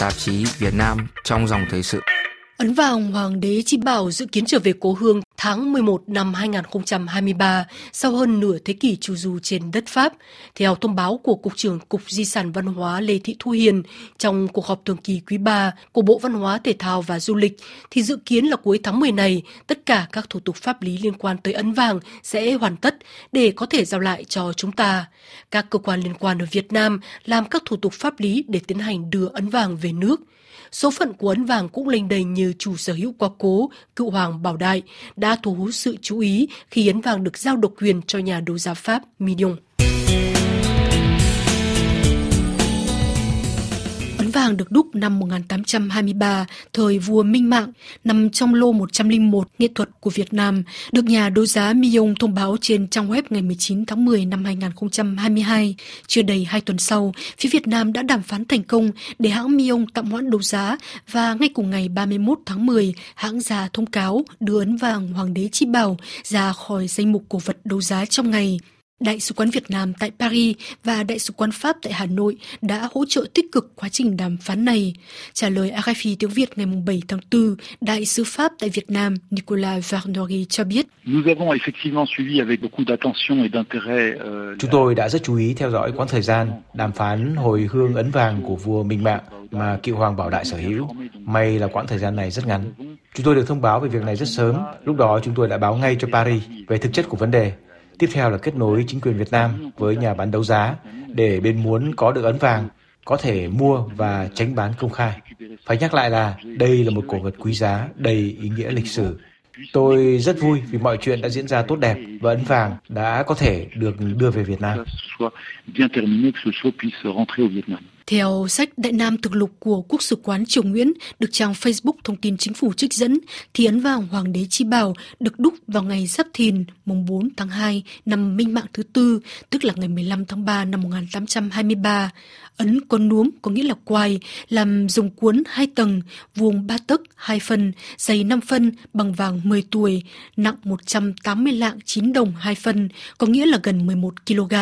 tạp chí Việt Nam trong dòng thời sự. Ấn vàng Hoàng đế Chi Bảo dự kiến trở về cố hương tháng 11 năm 2023 sau hơn nửa thế kỷ trù du trên đất Pháp. Theo thông báo của Cục trưởng Cục Di sản Văn hóa Lê Thị Thu Hiền trong cuộc họp thường kỳ quý 3 của Bộ Văn hóa Thể thao và Du lịch, thì dự kiến là cuối tháng 10 này, tất cả các thủ tục pháp lý liên quan tới ấn vàng sẽ hoàn tất để có thể giao lại cho chúng ta. Các cơ quan liên quan ở Việt Nam làm các thủ tục pháp lý để tiến hành đưa ấn vàng về nước số phận của ấn vàng cũng lênh đênh như chủ sở hữu quá cố, cựu hoàng Bảo Đại, đã thu hút sự chú ý khi ấn vàng được giao độc quyền cho nhà đấu giá Pháp Million. Vàng được đúc năm 1823, thời vua Minh Mạng, nằm trong lô 101 nghệ thuật của Việt Nam, được nhà đấu giá Millon thông báo trên trang web ngày 19 tháng 10 năm 2022. Chưa đầy hai tuần sau, phía Việt Nam đã đàm phán thành công để hãng Millon tạm hoãn đấu giá và ngay cùng ngày 31 tháng 10, hãng ra thông cáo đưa ấn vàng Hoàng đế Chi Bảo ra khỏi danh mục cổ vật đấu giá trong ngày. Đại sứ quán Việt Nam tại Paris và Đại sứ quán Pháp tại Hà Nội đã hỗ trợ tích cực quá trình đàm phán này. Trả lời RFI tiếng Việt ngày 7 tháng 4, Đại sứ Pháp tại Việt Nam Nicolas Vernori cho biết. Euh, Chúng tôi đã rất chú ý theo dõi quãng thời gian đàm phán hồi hương ấn vàng của vua Minh Mạng mà cựu hoàng bảo đại sở hữu. May là quãng thời gian này rất ngắn. Chúng tôi được thông báo về việc này rất sớm. Lúc đó chúng tôi đã báo ngay cho Paris về thực chất của vấn đề Tiếp theo là kết nối chính quyền Việt Nam với nhà bán đấu giá để bên muốn có được ấn vàng có thể mua và tránh bán công khai. Phải nhắc lại là đây là một cổ vật quý giá, đầy ý nghĩa lịch sử. Tôi rất vui vì mọi chuyện đã diễn ra tốt đẹp và ấn vàng đã có thể được đưa về Việt Nam. Theo sách Đại Nam thực lục của Quốc sử quán Triều Nguyễn được trang Facebook thông tin chính phủ trích dẫn, thì ấn vàng Hoàng đế Chi Bảo được đúc vào ngày Giáp Thìn, mùng 4 tháng 2 năm Minh Mạng thứ tư, tức là ngày 15 tháng 3 năm 1823. Ấn con núm có nghĩa là quài, làm dùng cuốn hai tầng, vuông ba tấc, hai phân, dày 5 phân, bằng vàng 10 tuổi, nặng 180 lạng 9 đồng hai phân, có nghĩa là gần 11 kg.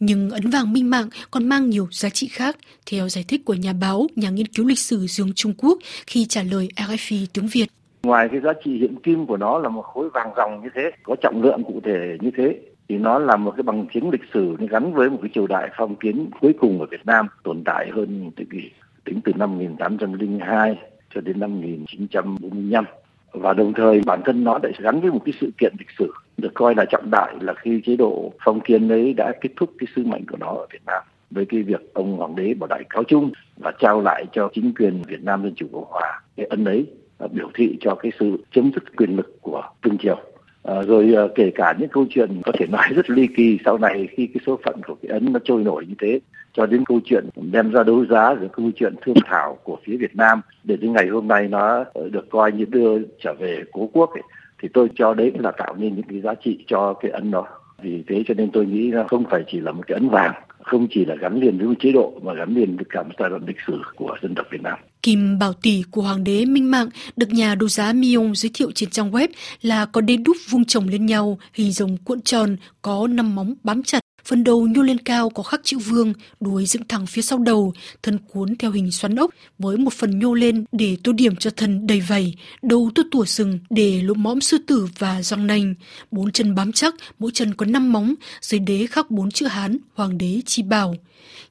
Nhưng ấn vàng minh mạng còn mang nhiều giá trị khác, theo giải thích của nhà báo, nhà nghiên cứu lịch sử Dương Trung Quốc khi trả lời RFI tiếng Việt. Ngoài cái giá trị hiện kim của nó là một khối vàng ròng như thế, có trọng lượng cụ thể như thế, thì nó là một cái bằng chứng lịch sử gắn với một cái triều đại phong kiến cuối cùng ở Việt Nam tồn tại hơn thế kỷ tính từ năm 1802 cho đến năm 1945 và đồng thời bản thân nó lại gắn với một cái sự kiện lịch sử được coi là trọng đại là khi chế độ phong kiến ấy đã kết thúc cái sứ mệnh của nó ở Việt Nam với cái việc ông hoàng đế bảo đại cáo chung và trao lại cho chính quyền Việt Nam Dân chủ Cộng hòa cái ân ấy biểu thị cho cái sự chấm dứt quyền lực của vương triều. À, rồi à, kể cả những câu chuyện có thể nói rất ly kỳ sau này khi cái số phận của cái ấn nó trôi nổi như thế cho đến câu chuyện đem ra đấu giá rồi câu chuyện thương thảo của phía Việt Nam để đến ngày hôm nay nó ờ, được coi như đưa trở về cố quốc ấy, thì tôi cho đấy là tạo nên những cái giá trị cho cái ấn đó vì thế cho nên tôi nghĩ là không phải chỉ là một cái ấn vàng không chỉ là gắn liền với chế độ mà gắn liền với cả một giai đoạn lịch sử của dân tộc Việt Nam. Kim bảo tỷ của Hoàng đế Minh Mạng được nhà đấu giá Mion giới thiệu trên trang web là có đế đúc vuông chồng lên nhau, hình rồng cuộn tròn, có năm móng bám chặt Phần đầu nhô lên cao có khắc chữ vương, đuôi dựng thẳng phía sau đầu, thân cuốn theo hình xoắn ốc với một phần nhô lên để tô điểm cho thân đầy vảy, đầu tô tủa sừng để lỗ mõm sư tử và răng nanh, bốn chân bám chắc, mỗi chân có năm móng, dưới đế khắc bốn chữ Hán, hoàng đế chi bảo.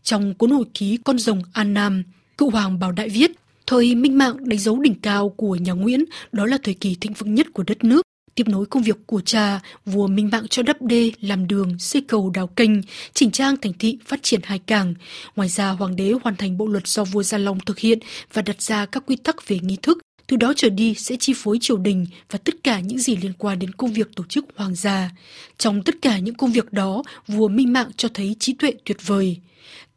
Trong cuốn hồi ký con rồng An Nam, cựu hoàng Bảo Đại viết, Thời minh mạng đánh dấu đỉnh cao của nhà Nguyễn, đó là thời kỳ thịnh vượng nhất của đất nước. Tiếp nối công việc của cha, vua minh mạng cho đắp đê, làm đường, xây cầu đào kênh, chỉnh trang thành thị, phát triển hai cảng. Ngoài ra, hoàng đế hoàn thành bộ luật do vua Gia Long thực hiện và đặt ra các quy tắc về nghi thức, từ đó trở đi sẽ chi phối triều đình và tất cả những gì liên quan đến công việc tổ chức hoàng gia. Trong tất cả những công việc đó, vua Minh Mạng cho thấy trí tuệ tuyệt vời.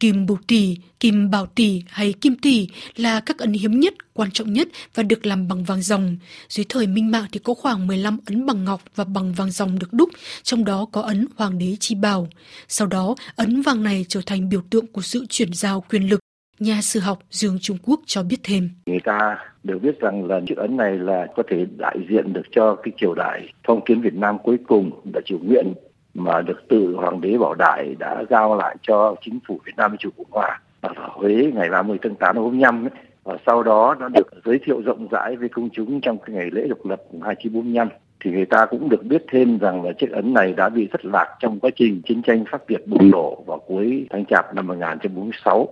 Kim bù tỷ, kim bảo tỷ hay kim tỷ là các ấn hiếm nhất, quan trọng nhất và được làm bằng vàng ròng. Dưới thời Minh Mạng thì có khoảng 15 ấn bằng ngọc và bằng vàng ròng được đúc, trong đó có ấn Hoàng đế Chi Bảo. Sau đó, ấn vàng này trở thành biểu tượng của sự chuyển giao quyền lực. Nhà sử học Dương Trung Quốc cho biết thêm. Người ta đều biết rằng là chữ ấn này là có thể đại diện được cho cái triều đại phong kiến Việt Nam cuối cùng là triều Nguyễn mà được từ hoàng đế Bảo Đại đã giao lại cho chính phủ Việt Nam Chủ Cộng Hòa ở Huế ngày 30 tháng 8 năm 45 ấy, và sau đó nó được giới thiệu rộng rãi với công chúng trong cái ngày lễ độc lập 2945 thì người ta cũng được biết thêm rằng là chiếc ấn này đã bị thất lạc trong quá trình chiến tranh Pháp Việt bùng nổ vào cuối tháng Chạp năm 1946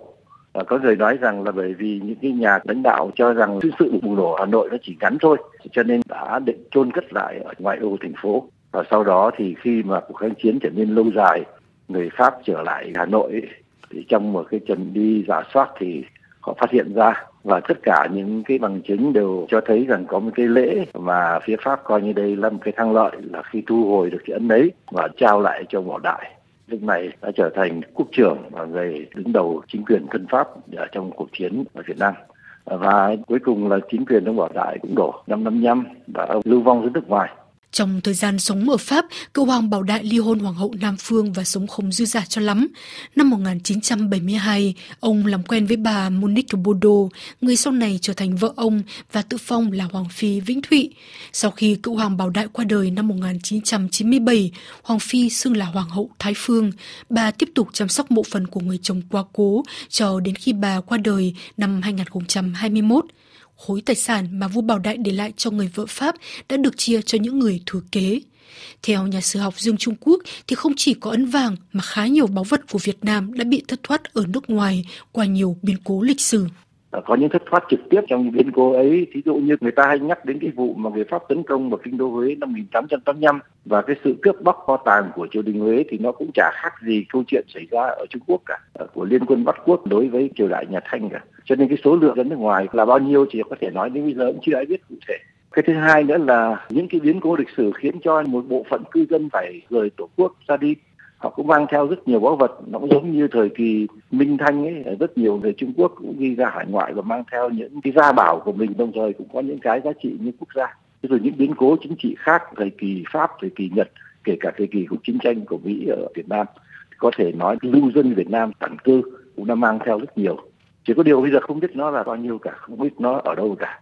và có người nói rằng là bởi vì những cái nhà lãnh đạo cho rằng sự bùng nổ Hà Nội nó chỉ ngắn thôi cho nên đã định chôn cất lại ở ngoại ô thành phố và sau đó thì khi mà cuộc kháng chiến trở nên lâu dài, người Pháp trở lại Hà Nội, thì trong một cái trận đi giả soát thì họ phát hiện ra. Và tất cả những cái bằng chứng đều cho thấy rằng có một cái lễ mà phía Pháp coi như đây là một cái thắng lợi là khi thu hồi được cái ấn ấy và trao lại cho Bảo Đại. Lúc này đã trở thành quốc trưởng và người đứng đầu chính quyền thân Pháp ở trong cuộc chiến ở Việt Nam. Và cuối cùng là chính quyền ông Bảo Đại cũng đổ năm năm nhăm đã lưu vong ra nước ngoài trong thời gian sống ở Pháp, cựu hoàng bảo đại ly hôn hoàng hậu Nam Phương và sống không dư giả cho lắm. Năm 1972, ông làm quen với bà Monique Bodo, người sau này trở thành vợ ông và tự phong là Hoàng Phi Vĩnh Thụy. Sau khi cựu hoàng bảo đại qua đời năm 1997, Hoàng Phi xưng là Hoàng hậu Thái Phương. Bà tiếp tục chăm sóc mộ phần của người chồng quá cố cho đến khi bà qua đời năm 2021 khối tài sản mà vua Bảo Đại để lại cho người vợ Pháp đã được chia cho những người thừa kế. Theo nhà sử học Dương Trung Quốc thì không chỉ có ấn vàng mà khá nhiều báu vật của Việt Nam đã bị thất thoát ở nước ngoài qua nhiều biến cố lịch sử Ờ, có những thất thoát trực tiếp trong những biến cố ấy. Thí dụ như người ta hay nhắc đến cái vụ mà người pháp tấn công vào kinh đô huế năm 1885 và cái sự cướp bóc kho tàng của triều đình huế thì nó cũng chả khác gì câu chuyện xảy ra ở trung quốc cả ờ, của liên quân bắt quốc đối với triều đại nhà thanh cả. Cho nên cái số lượng dân nước ngoài là bao nhiêu chỉ có thể nói đến bây giờ cũng chưa ai biết cụ thể. Cái thứ hai nữa là những cái biến cố lịch sử khiến cho một bộ phận cư dân phải rời tổ quốc ra đi họ cũng mang theo rất nhiều báu vật. Nó cũng giống như thời kỳ minh thanh ấy rất nhiều người trung quốc cũng đi ra hải ngoại và mang theo những cái gia bảo của mình, đồng thời cũng có những cái giá trị như quốc gia. Rồi những biến cố chính trị khác, thời kỳ pháp, thời kỳ nhật, kể cả thời kỳ cuộc chiến tranh của mỹ ở việt nam có thể nói lưu dân việt nam tản cư cũng đã mang theo rất nhiều. Chỉ có điều bây giờ không biết nó là bao nhiêu cả, không biết nó ở đâu cả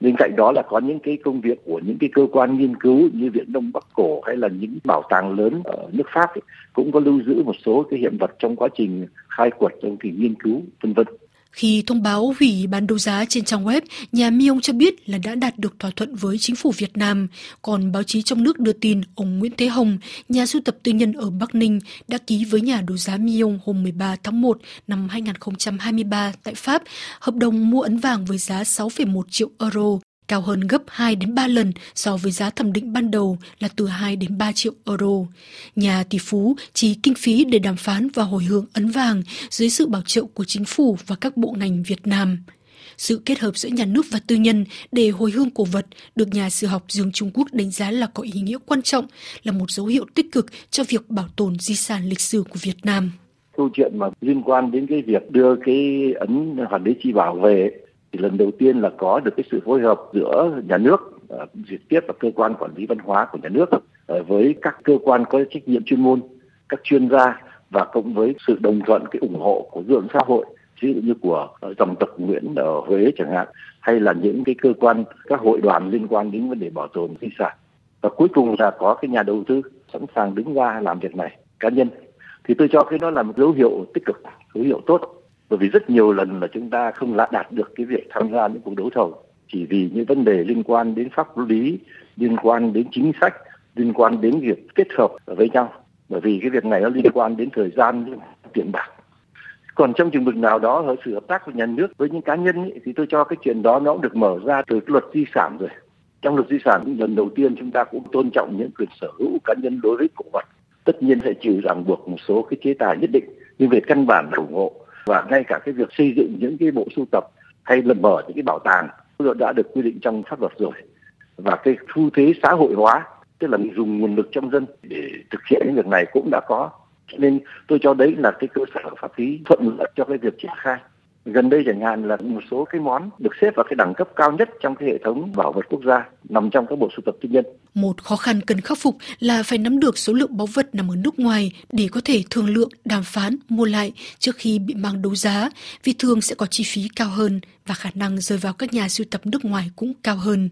bên cạnh đó là có những cái công việc của những cái cơ quan nghiên cứu như viện đông bắc cổ hay là những bảo tàng lớn ở nước pháp ấy, cũng có lưu giữ một số cái hiện vật trong quá trình khai quật trong kỳ nghiên cứu vân vân khi thông báo hủy bán đấu giá trên trang web, nhà Myung cho biết là đã đạt được thỏa thuận với chính phủ Việt Nam. Còn báo chí trong nước đưa tin ông Nguyễn Thế Hồng, nhà sưu tập tư nhân ở Bắc Ninh, đã ký với nhà đấu giá Myung hôm 13 tháng 1 năm 2023 tại Pháp hợp đồng mua ấn vàng với giá 6,1 triệu euro cao hơn gấp 2 đến 3 lần so với giá thẩm định ban đầu là từ 2 đến 3 triệu euro. Nhà tỷ phú chỉ kinh phí để đàm phán và hồi hướng ấn vàng dưới sự bảo trợ của chính phủ và các bộ ngành Việt Nam. Sự kết hợp giữa nhà nước và tư nhân để hồi hương cổ vật được nhà sử học Dương Trung Quốc đánh giá là có ý nghĩa quan trọng, là một dấu hiệu tích cực cho việc bảo tồn di sản lịch sử của Việt Nam. Câu chuyện mà liên quan đến cái việc đưa cái ấn hoàng đế chi bảo về thì lần đầu tiên là có được cái sự phối hợp giữa nhà nước ờ, trực tiếp và cơ quan quản lý văn hóa của nhà nước ờ, với các cơ quan có trách nhiệm chuyên môn, các chuyên gia và cộng với sự đồng thuận, cái ủng hộ của dư luận xã hội, ví dụ như của ờ, dòng tộc Nguyễn ở Huế chẳng hạn, hay là những cái cơ quan, các hội đoàn liên quan đến vấn đề bảo tồn di sản. Và cuối cùng là có cái nhà đầu tư sẵn sàng đứng ra làm việc này, cá nhân. Thì tôi cho cái đó là một dấu hiệu tích cực, dấu hiệu tốt bởi vì rất nhiều lần là chúng ta không lại đạt được cái việc tham gia những cuộc đấu thầu chỉ vì những vấn đề liên quan đến pháp lý liên quan đến chính sách liên quan đến việc kết hợp với nhau. Bởi vì cái việc này nó liên quan đến thời gian tiền bạc. Còn trong trường mực nào đó ở sự hợp tác của nhà nước với những cá nhân ấy, thì tôi cho cái chuyện đó nó cũng được mở ra từ luật di sản rồi. Trong luật di sản lần đầu tiên chúng ta cũng tôn trọng những quyền sở hữu cá nhân đối với cổ vật. Tất nhiên sẽ chịu ràng buộc một số cái chế tài nhất định nhưng về căn bản ủng hộ và ngay cả cái việc xây dựng những cái bộ sưu tập hay là mở những cái bảo tàng đã được quy định trong pháp luật rồi. Và cái xu thế xã hội hóa, tức là mình dùng nguồn lực trong dân để thực hiện những việc này cũng đã có. Nên tôi cho đấy là cái cơ sở pháp lý thuận lợi cho cái việc triển khai gần đây chẳng hạn là một số cái món được xếp vào cái đẳng cấp cao nhất trong cái hệ thống bảo vật quốc gia nằm trong các bộ sưu tập tư nhân. Một khó khăn cần khắc phục là phải nắm được số lượng báu vật nằm ở nước ngoài để có thể thương lượng, đàm phán, mua lại trước khi bị mang đấu giá, vì thường sẽ có chi phí cao hơn và khả năng rơi vào các nhà sưu tập nước ngoài cũng cao hơn.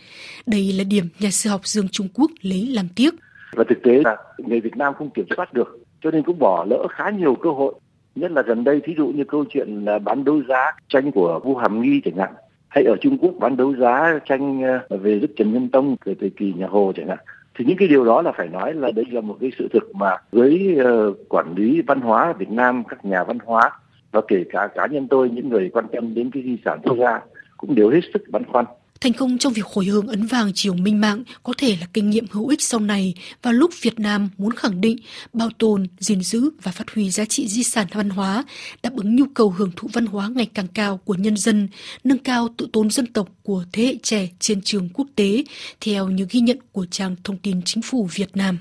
Đây là điểm nhà sư học Dương Trung Quốc lấy làm tiếc. Và thực tế là người Việt Nam không kiểm soát được, cho nên cũng bỏ lỡ khá nhiều cơ hội nhất là gần đây thí dụ như câu chuyện là bán đấu giá tranh của vua hàm nghi chẳng hạn hay ở Trung Quốc bán đấu giá tranh ờ, về giúp Trần Nhân Tông từ thời kỳ nhà Hồ chẳng hạn. Thì những cái điều đó là phải nói là đây là một cái sự thực mà với uh, ờ, quản lý văn hóa Việt Nam các nhà văn hóa và kể cả cá nhân tôi những người quan tâm đến cái di sản quốc gia cũng đều hết sức băn khoăn. Thành công trong việc hồi hương ấn vàng chiều minh mạng có thể là kinh nghiệm hữu ích sau này vào lúc Việt Nam muốn khẳng định, bảo tồn, gìn giữ và phát huy giá trị di sản văn hóa, đáp ứng nhu cầu hưởng thụ văn hóa ngày càng cao của nhân dân, nâng cao tự tôn dân tộc của thế hệ trẻ trên trường quốc tế, theo như ghi nhận của trang thông tin chính phủ Việt Nam.